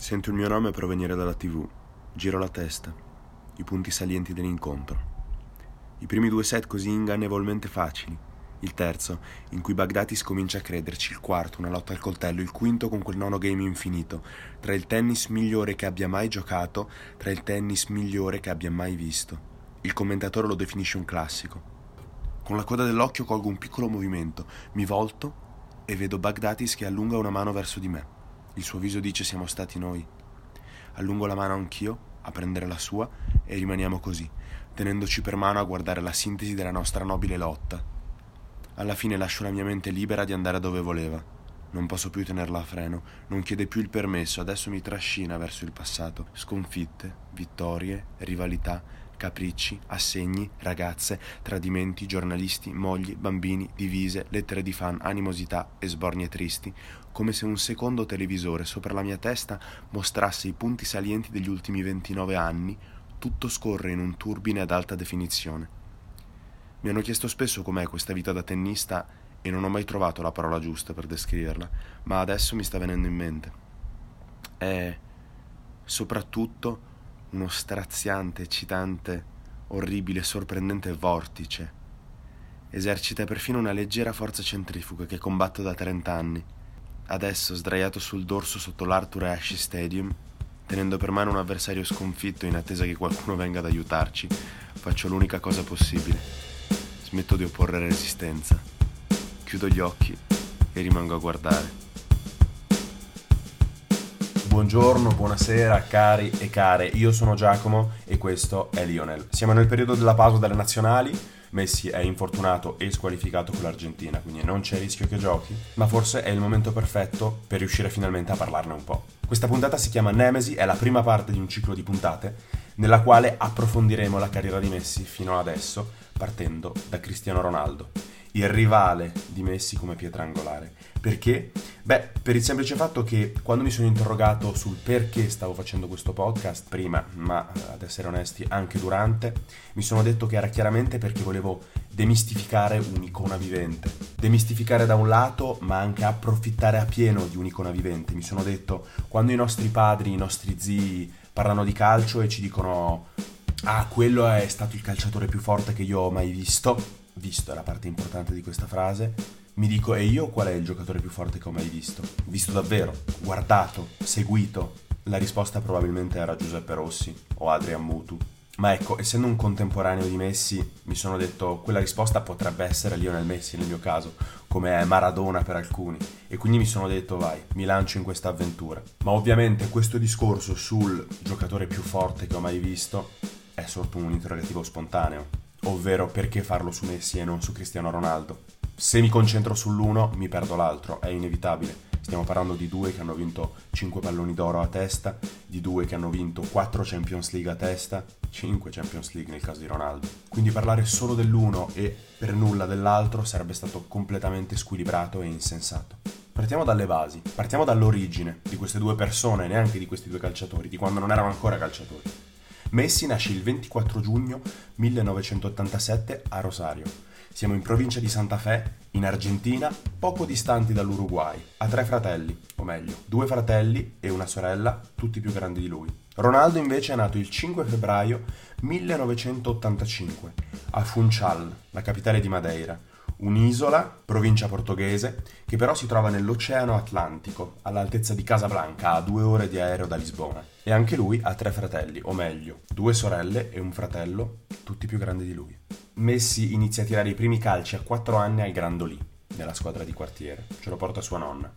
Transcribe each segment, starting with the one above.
Sento il mio nome provenire dalla tv. Giro la testa. I punti salienti dell'incontro. I primi due set così ingannevolmente facili. Il terzo, in cui Bagdatis comincia a crederci. Il quarto, una lotta al coltello. Il quinto con quel nono game infinito. Tra il tennis migliore che abbia mai giocato, tra il tennis migliore che abbia mai visto. Il commentatore lo definisce un classico. Con la coda dell'occhio colgo un piccolo movimento. Mi volto e vedo Bagdatis che allunga una mano verso di me. Il suo viso dice siamo stati noi. Allungo la mano anch'io a prendere la sua e rimaniamo così, tenendoci per mano a guardare la sintesi della nostra nobile lotta. Alla fine lascio la mia mente libera di andare dove voleva. Non posso più tenerla a freno, non chiede più il permesso, adesso mi trascina verso il passato. Sconfitte, vittorie, rivalità, capricci, assegni, ragazze, tradimenti, giornalisti, mogli, bambini, divise, lettere di fan, animosità e sbornie tristi, come se un secondo televisore sopra la mia testa mostrasse i punti salienti degli ultimi 29 anni, tutto scorre in un turbine ad alta definizione. Mi hanno chiesto spesso com'è questa vita da tennista e non ho mai trovato la parola giusta per descriverla, ma adesso mi sta venendo in mente. È soprattutto uno straziante, eccitante, orribile, sorprendente vortice. Esercita perfino una leggera forza centrifuga che combatto da 30 anni. Adesso, sdraiato sul dorso sotto l'Arthur Ashe Stadium, tenendo per mano un avversario sconfitto in attesa che qualcuno venga ad aiutarci, faccio l'unica cosa possibile. Smetto di opporre resistenza. Chiudo gli occhi e rimango a guardare. Buongiorno, buonasera cari e care, io sono Giacomo e questo è Lionel. Siamo nel periodo della pausa delle nazionali, Messi è infortunato e squalificato con l'Argentina, quindi non c'è rischio che giochi, ma forse è il momento perfetto per riuscire finalmente a parlarne un po'. Questa puntata si chiama Nemesi, è la prima parte di un ciclo di puntate nella quale approfondiremo la carriera di Messi fino adesso, partendo da Cristiano Ronaldo il rivale di Messi come pietra angolare. Perché? Beh, per il semplice fatto che quando mi sono interrogato sul perché stavo facendo questo podcast, prima, ma ad essere onesti anche durante, mi sono detto che era chiaramente perché volevo demistificare un'icona vivente. Demistificare da un lato, ma anche approfittare a pieno di un'icona vivente. Mi sono detto, quando i nostri padri, i nostri zii parlano di calcio e ci dicono ah, quello è stato il calciatore più forte che io ho mai visto, visto è la parte importante di questa frase, mi dico e io qual è il giocatore più forte che ho mai visto? Visto davvero, guardato, seguito. La risposta probabilmente era Giuseppe Rossi o Adrian Mutu. Ma ecco, essendo un contemporaneo di Messi, mi sono detto quella risposta potrebbe essere Lionel Messi nel mio caso, come è Maradona per alcuni. E quindi mi sono detto vai, mi lancio in questa avventura. Ma ovviamente questo discorso sul giocatore più forte che ho mai visto è sorto un interrogativo spontaneo ovvero perché farlo su Messi e non su Cristiano Ronaldo. Se mi concentro sull'uno, mi perdo l'altro, è inevitabile. Stiamo parlando di due che hanno vinto 5 palloni d'oro a testa, di due che hanno vinto 4 Champions League a testa, 5 Champions League nel caso di Ronaldo. Quindi parlare solo dell'uno e per nulla dell'altro sarebbe stato completamente squilibrato e insensato. Partiamo dalle basi, partiamo dall'origine di queste due persone, neanche di questi due calciatori, di quando non erano ancora calciatori. Messi nasce il 24 giugno 1987 a Rosario. Siamo in provincia di Santa Fe, in Argentina, poco distanti dall'Uruguay. Ha tre fratelli, o meglio, due fratelli e una sorella, tutti più grandi di lui. Ronaldo invece è nato il 5 febbraio 1985 a Funchal, la capitale di Madeira, un'isola, provincia portoghese, che però si trova nell'Oceano Atlantico, all'altezza di Casablanca, a due ore di aereo da Lisbona. E anche lui ha tre fratelli, o meglio, due sorelle e un fratello, tutti più grandi di lui. Messi inizia a tirare i primi calci a quattro anni al Grandolì, nella squadra di quartiere, ce lo porta sua nonna.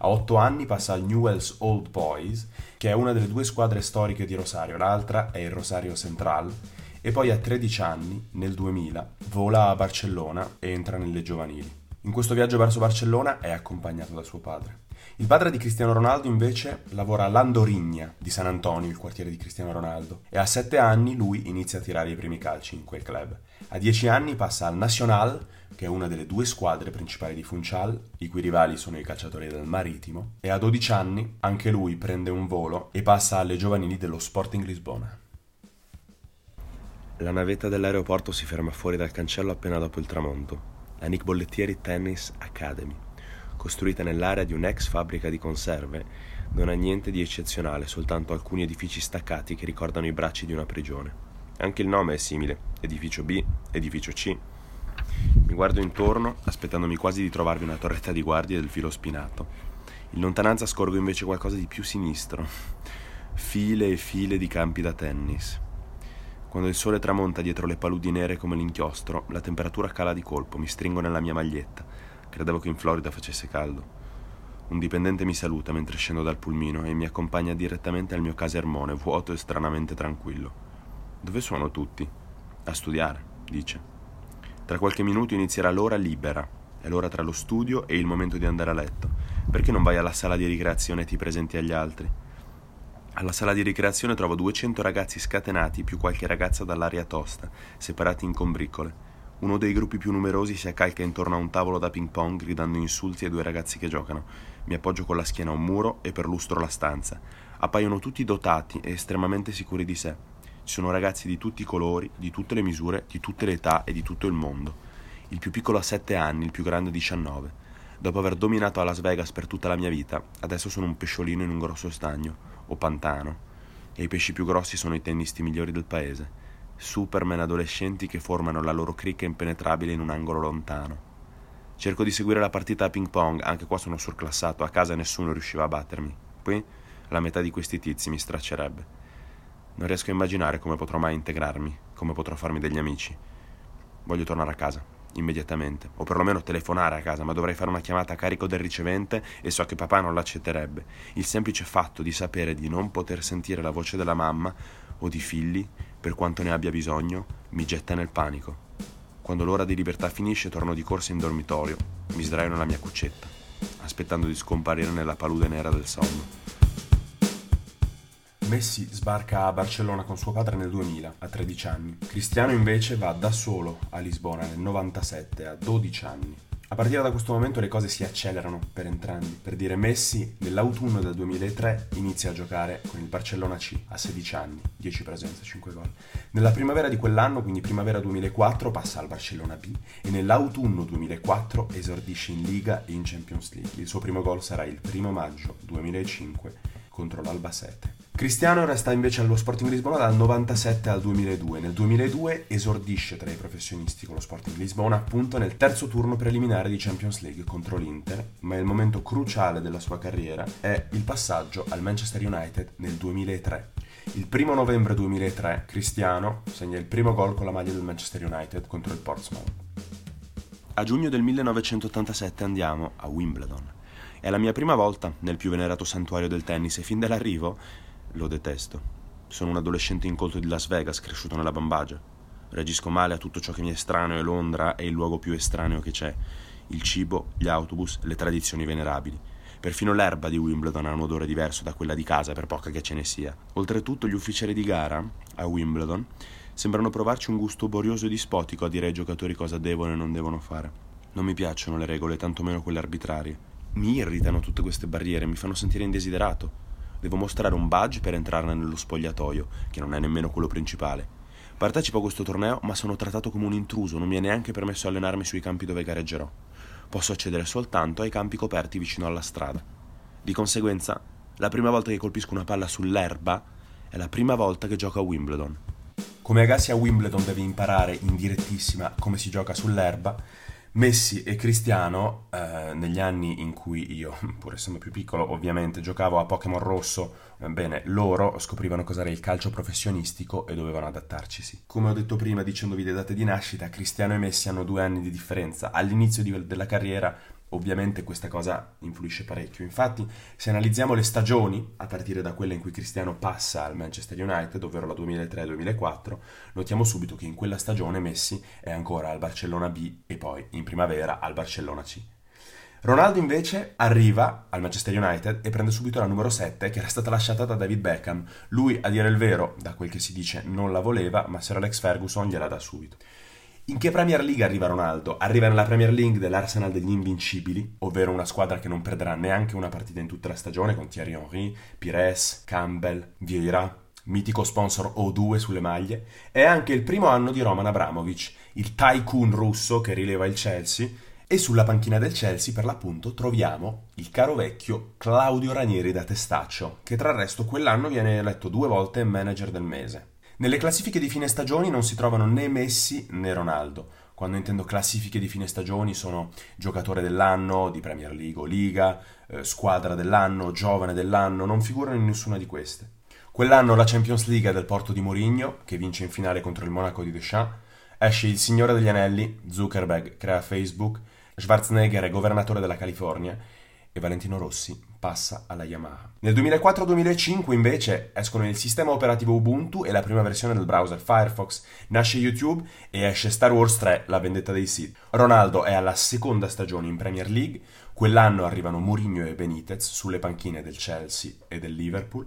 A otto anni passa al Newell's Old Boys, che è una delle due squadre storiche di Rosario, l'altra è il Rosario Central, e poi a 13 anni, nel 2000, vola a Barcellona e entra nelle giovanili. In questo viaggio verso Barcellona è accompagnato da suo padre. Il padre di Cristiano Ronaldo invece lavora all'Andorigna di San Antonio, il quartiere di Cristiano Ronaldo, e a 7 anni lui inizia a tirare i primi calci in quel club. A 10 anni passa al Nacional, che è una delle due squadre principali di Funchal, i cui rivali sono i calciatori del Marittimo, e a 12 anni anche lui prende un volo e passa alle giovanili dello Sporting Lisbona. La navetta dell'aeroporto si ferma fuori dal cancello appena dopo il tramonto. La Nick Bollettieri Tennis Academy, costruita nell'area di un'ex fabbrica di conserve, Non ha niente di eccezionale, soltanto alcuni edifici staccati che ricordano i bracci di una prigione. Anche il nome è simile, edificio B, edificio C. Mi guardo intorno, aspettandomi quasi di trovarvi una torretta di guardia del filo spinato. In lontananza scorgo invece qualcosa di più sinistro. File e file di campi da tennis. Quando il sole tramonta dietro le paludi nere come l'inchiostro, la temperatura cala di colpo, mi stringo nella mia maglietta. Credevo che in Florida facesse caldo. Un dipendente mi saluta mentre scendo dal pulmino e mi accompagna direttamente al mio casermone, vuoto e stranamente tranquillo. Dove sono tutti? A studiare, dice. Tra qualche minuto inizierà l'ora libera. È l'ora tra lo studio e il momento di andare a letto. Perché non vai alla sala di ricreazione e ti presenti agli altri? Alla sala di ricreazione trovo 200 ragazzi scatenati più qualche ragazza dall'aria tosta, separati in combriccole. Uno dei gruppi più numerosi si accalca intorno a un tavolo da ping pong gridando insulti ai due ragazzi che giocano. Mi appoggio con la schiena a un muro e perlustro la stanza. Appaiono tutti dotati e estremamente sicuri di sé. Ci sono ragazzi di tutti i colori, di tutte le misure, di tutte le età e di tutto il mondo. Il più piccolo ha 7 anni, il più grande 19. Dopo aver dominato a Las Vegas per tutta la mia vita, adesso sono un pesciolino in un grosso stagno o pantano, e i pesci più grossi sono i tennisti migliori del paese, superman adolescenti che formano la loro cricca impenetrabile in un angolo lontano. Cerco di seguire la partita a ping pong, anche qua sono surclassato, a casa nessuno riusciva a battermi. Qui la metà di questi tizi mi straccerebbe. Non riesco a immaginare come potrò mai integrarmi, come potrò farmi degli amici. Voglio tornare a casa immediatamente, o perlomeno telefonare a casa, ma dovrei fare una chiamata a carico del ricevente e so che papà non l'accetterebbe. Il semplice fatto di sapere di non poter sentire la voce della mamma o di figli, per quanto ne abbia bisogno, mi getta nel panico. Quando l'ora di libertà finisce, torno di corsa in dormitorio, mi sdraio nella mia cuccetta, aspettando di scomparire nella palude nera del sonno. Messi sbarca a Barcellona con suo padre nel 2000, a 13 anni. Cristiano invece va da solo a Lisbona nel 97, a 12 anni. A partire da questo momento le cose si accelerano per entrambi. Per dire Messi, nell'autunno del 2003 inizia a giocare con il Barcellona C a 16 anni, 10 presenze, 5 gol. Nella primavera di quell'anno, quindi primavera 2004, passa al Barcellona B e nell'autunno 2004 esordisce in Liga e in Champions League. Il suo primo gol sarà il primo maggio 2005 contro l'Albacete. Cristiano resta invece allo Sporting Lisbona dal 97 al 2002. Nel 2002 esordisce tra i professionisti con lo Sporting Lisbona appunto nel terzo turno preliminare di Champions League contro l'Inter, ma il momento cruciale della sua carriera è il passaggio al Manchester United nel 2003. Il primo novembre 2003 Cristiano segna il primo gol con la maglia del Manchester United contro il Portsmouth. A giugno del 1987 andiamo a Wimbledon. È la mia prima volta nel più venerato santuario del tennis e fin dall'arrivo lo detesto. Sono un adolescente incolto di Las Vegas, cresciuto nella bambagia. Reagisco male a tutto ciò che mi è estraneo e Londra è il luogo più estraneo che c'è. Il cibo, gli autobus, le tradizioni venerabili. Perfino l'erba di Wimbledon ha un odore diverso da quella di casa, per poca che ce ne sia. Oltretutto, gli ufficiali di gara, a Wimbledon, sembrano provarci un gusto borioso e dispotico a dire ai giocatori cosa devono e non devono fare. Non mi piacciono le regole, tantomeno quelle arbitrarie. Mi irritano tutte queste barriere, mi fanno sentire indesiderato. Devo mostrare un badge per entrare nello spogliatoio, che non è nemmeno quello principale. Partecipo a questo torneo, ma sono trattato come un intruso, non mi è neanche permesso allenarmi sui campi dove gareggerò. Posso accedere soltanto ai campi coperti vicino alla strada. Di conseguenza, la prima volta che colpisco una palla sull'erba è la prima volta che gioco a Wimbledon. Come Agassi a Wimbledon devi imparare in direttissima come si gioca sull'erba, Messi e Cristiano, eh, negli anni in cui io, pur essendo più piccolo, ovviamente giocavo a Pokémon Rosso, eh, bene, loro scoprivano cos'era il calcio professionistico e dovevano adattarcisi. Come ho detto prima, dicendovi le date di nascita, Cristiano e Messi hanno due anni di differenza. All'inizio di, della carriera Ovviamente questa cosa influisce parecchio. Infatti, se analizziamo le stagioni, a partire da quella in cui Cristiano passa al Manchester United, ovvero la 2003-2004, notiamo subito che in quella stagione Messi è ancora al Barcellona B e poi in primavera al Barcellona C. Ronaldo invece arriva al Manchester United e prende subito la numero 7 che era stata lasciata da David Beckham. Lui, a dire il vero, da quel che si dice, non la voleva, ma Sir Alex Ferguson gliela dà subito. In che Premier League arriva Ronaldo? Arriva nella Premier League dell'Arsenal degli Invincibili, ovvero una squadra che non perderà neanche una partita in tutta la stagione con Thierry Henry, Pires, Campbell, Vieira, mitico sponsor O2 sulle maglie. È anche il primo anno di Roman Abramovic, il tycoon russo che rileva il Chelsea E sulla panchina del Chelsea, per l'appunto, troviamo il caro vecchio Claudio Ranieri da Testaccio, che tra il resto quell'anno viene eletto due volte manager del mese. Nelle classifiche di fine stagioni non si trovano né Messi né Ronaldo. Quando intendo classifiche di fine stagioni sono giocatore dell'anno, di Premier League o Liga, eh, squadra dell'anno, giovane dell'anno, non figurano in nessuna di queste. Quell'anno la Champions League è del Porto di Mourinho, che vince in finale contro il Monaco di Deschamps, esce il Signore degli Anelli, Zuckerberg crea Facebook, Schwarzenegger è governatore della California e Valentino Rossi passa alla Yamaha. Nel 2004-2005 invece escono il sistema operativo Ubuntu e la prima versione del browser Firefox, nasce YouTube e esce Star Wars 3, la vendetta dei Sith. Ronaldo è alla seconda stagione in Premier League, quell'anno arrivano Mourinho e Benitez sulle panchine del Chelsea e del Liverpool.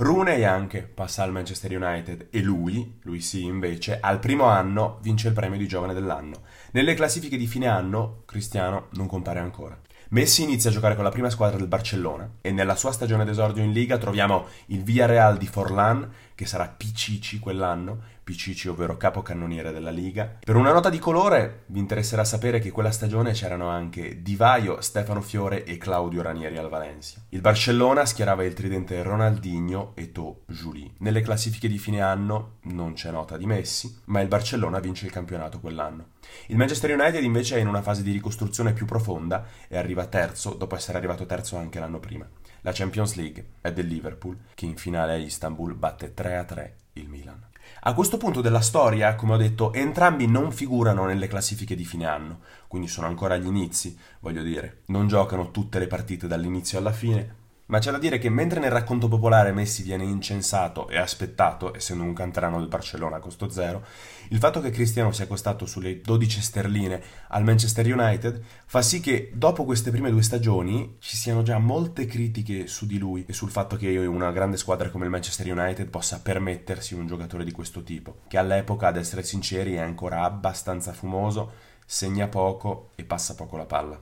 Rooney anche passa al Manchester United e lui, lui sì invece, al primo anno vince il premio di giovane dell'anno. Nelle classifiche di fine anno Cristiano non compare ancora. Messi inizia a giocare con la prima squadra del Barcellona e nella sua stagione d'esordio in Liga troviamo il Villarreal di Forlan, che sarà Pichici quell'anno, Pichici ovvero capocannoniere della Liga. Per una nota di colore vi interesserà sapere che quella stagione c'erano anche Di Vaio, Stefano Fiore e Claudio Ranieri al Valencia. Il Barcellona schierava il tridente Ronaldinho e To Julie. Nelle classifiche di fine anno non c'è nota di Messi, ma il Barcellona vince il campionato quell'anno. Il Manchester United invece è in una fase di ricostruzione più profonda e arriva terzo dopo essere arrivato terzo anche l'anno prima. La Champions League è del Liverpool che in finale a Istanbul batte 3-3 il Milan. A questo punto della storia, come ho detto, entrambi non figurano nelle classifiche di fine anno, quindi sono ancora agli inizi, voglio dire, non giocano tutte le partite dall'inizio alla fine, ma c'è da dire che mentre nel racconto popolare Messi viene incensato e aspettato, essendo un canterano del Barcellona a costo zero, il fatto che Cristiano sia costato sulle 12 sterline al Manchester United fa sì che dopo queste prime due stagioni ci siano già molte critiche su di lui e sul fatto che una grande squadra come il Manchester United possa permettersi un giocatore di questo tipo, che all'epoca, ad essere sinceri, è ancora abbastanza fumoso, segna poco e passa poco la palla.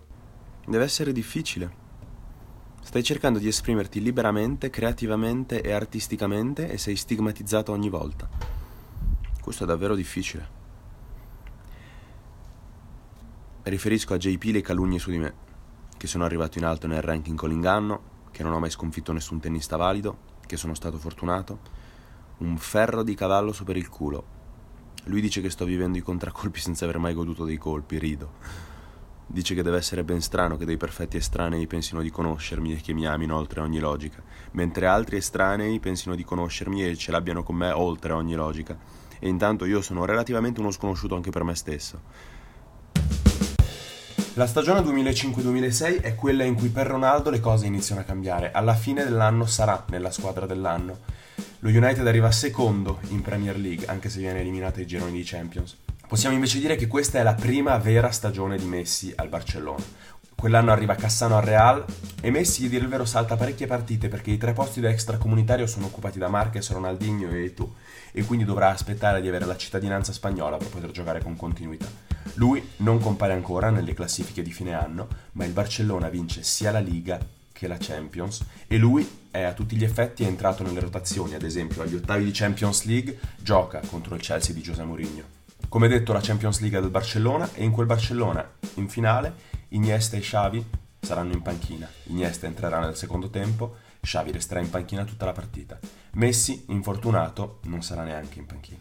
Deve essere difficile Stai cercando di esprimerti liberamente, creativamente e artisticamente e sei stigmatizzato ogni volta. Questo è davvero difficile. Riferisco a JP le calunnie su di me, che sono arrivato in alto nel ranking con l'inganno, che non ho mai sconfitto nessun tennista valido, che sono stato fortunato, un ferro di cavallo su per il culo. Lui dice che sto vivendo i contraccolpi senza aver mai goduto dei colpi, rido. Dice che deve essere ben strano che dei perfetti estranei pensino di conoscermi e che mi amino oltre ogni logica, mentre altri estranei pensino di conoscermi e ce l'abbiano con me oltre ogni logica. E intanto io sono relativamente uno sconosciuto anche per me stesso. La stagione 2005-2006 è quella in cui per Ronaldo le cose iniziano a cambiare. Alla fine dell'anno sarà nella squadra dell'anno. Lo United arriva secondo in Premier League, anche se viene eliminato ai gironi di Champions. Possiamo invece dire che questa è la prima vera stagione di Messi al Barcellona. Quell'anno arriva Cassano al Real e Messi, a dire il vero, salta parecchie partite perché i tre posti da extracomunitario sono occupati da Marquez, Ronaldinho e tu e quindi dovrà aspettare di avere la cittadinanza spagnola per poter giocare con continuità. Lui non compare ancora nelle classifiche di fine anno, ma il Barcellona vince sia la Liga che la Champions e lui è a tutti gli effetti entrato nelle rotazioni, ad esempio agli ottavi di Champions League gioca contro il Chelsea di José Mourinho. Come detto la Champions League del Barcellona e in quel Barcellona in finale Iniesta e Xavi saranno in panchina. Iniesta entrerà nel secondo tempo, Xavi resterà in panchina tutta la partita. Messi, infortunato, non sarà neanche in panchina.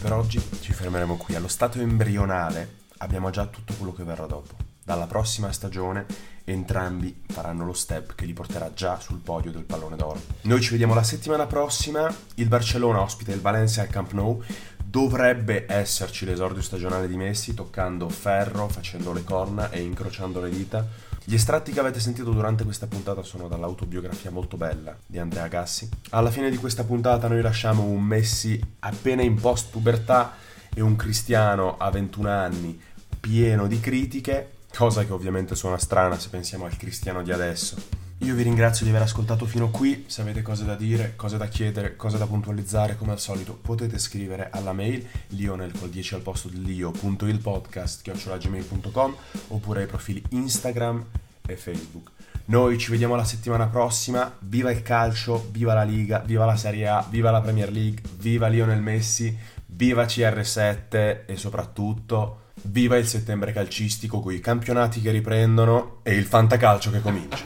Per oggi ci fermeremo qui. Allo stato embrionale abbiamo già tutto quello che verrà dopo. Dalla prossima stagione entrambi faranno lo step che li porterà già sul podio del pallone d'oro. Noi ci vediamo la settimana prossima. Il Barcellona ospita il Valencia al Camp Nou dovrebbe esserci l'esordio stagionale di Messi toccando ferro, facendo le corna e incrociando le dita. Gli estratti che avete sentito durante questa puntata sono dall'autobiografia molto bella di Andrea Gassi. Alla fine di questa puntata noi lasciamo un Messi appena in post pubertà e un Cristiano a 21 anni pieno di critiche, cosa che ovviamente suona strana se pensiamo al Cristiano di adesso. Io vi ringrazio di aver ascoltato fino qui, se avete cose da dire, cose da chiedere, cose da puntualizzare, come al solito potete scrivere alla mail lionel col 10 al posto dell'io.ilpodcast chiocciolagmail.com oppure ai profili Instagram e Facebook. Noi ci vediamo la settimana prossima, viva il calcio, viva la Liga, viva la Serie A, viva la Premier League, viva Lionel Messi, viva CR7 e soprattutto Viva il settembre calcistico con i campionati che riprendono e il fantacalcio che comincia.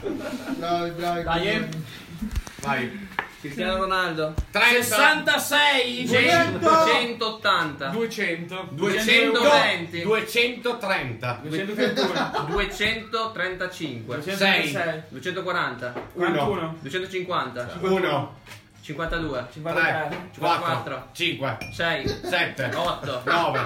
Bravi, bravi. Dai, eh. Vai. Cristiano Ronaldo. 30. 66. 200. 180. 200. 220. 230. 221. 235. 6. 240. 1. 250. 1. 52. 3. 4. 5. 6. 7. 8. 9.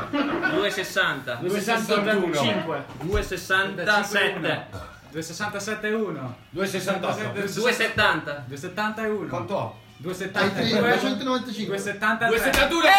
260. 265. 267. 267 e 1 268. 270. 270 e 1 Quanto ho? Hai 272 295. 273 272.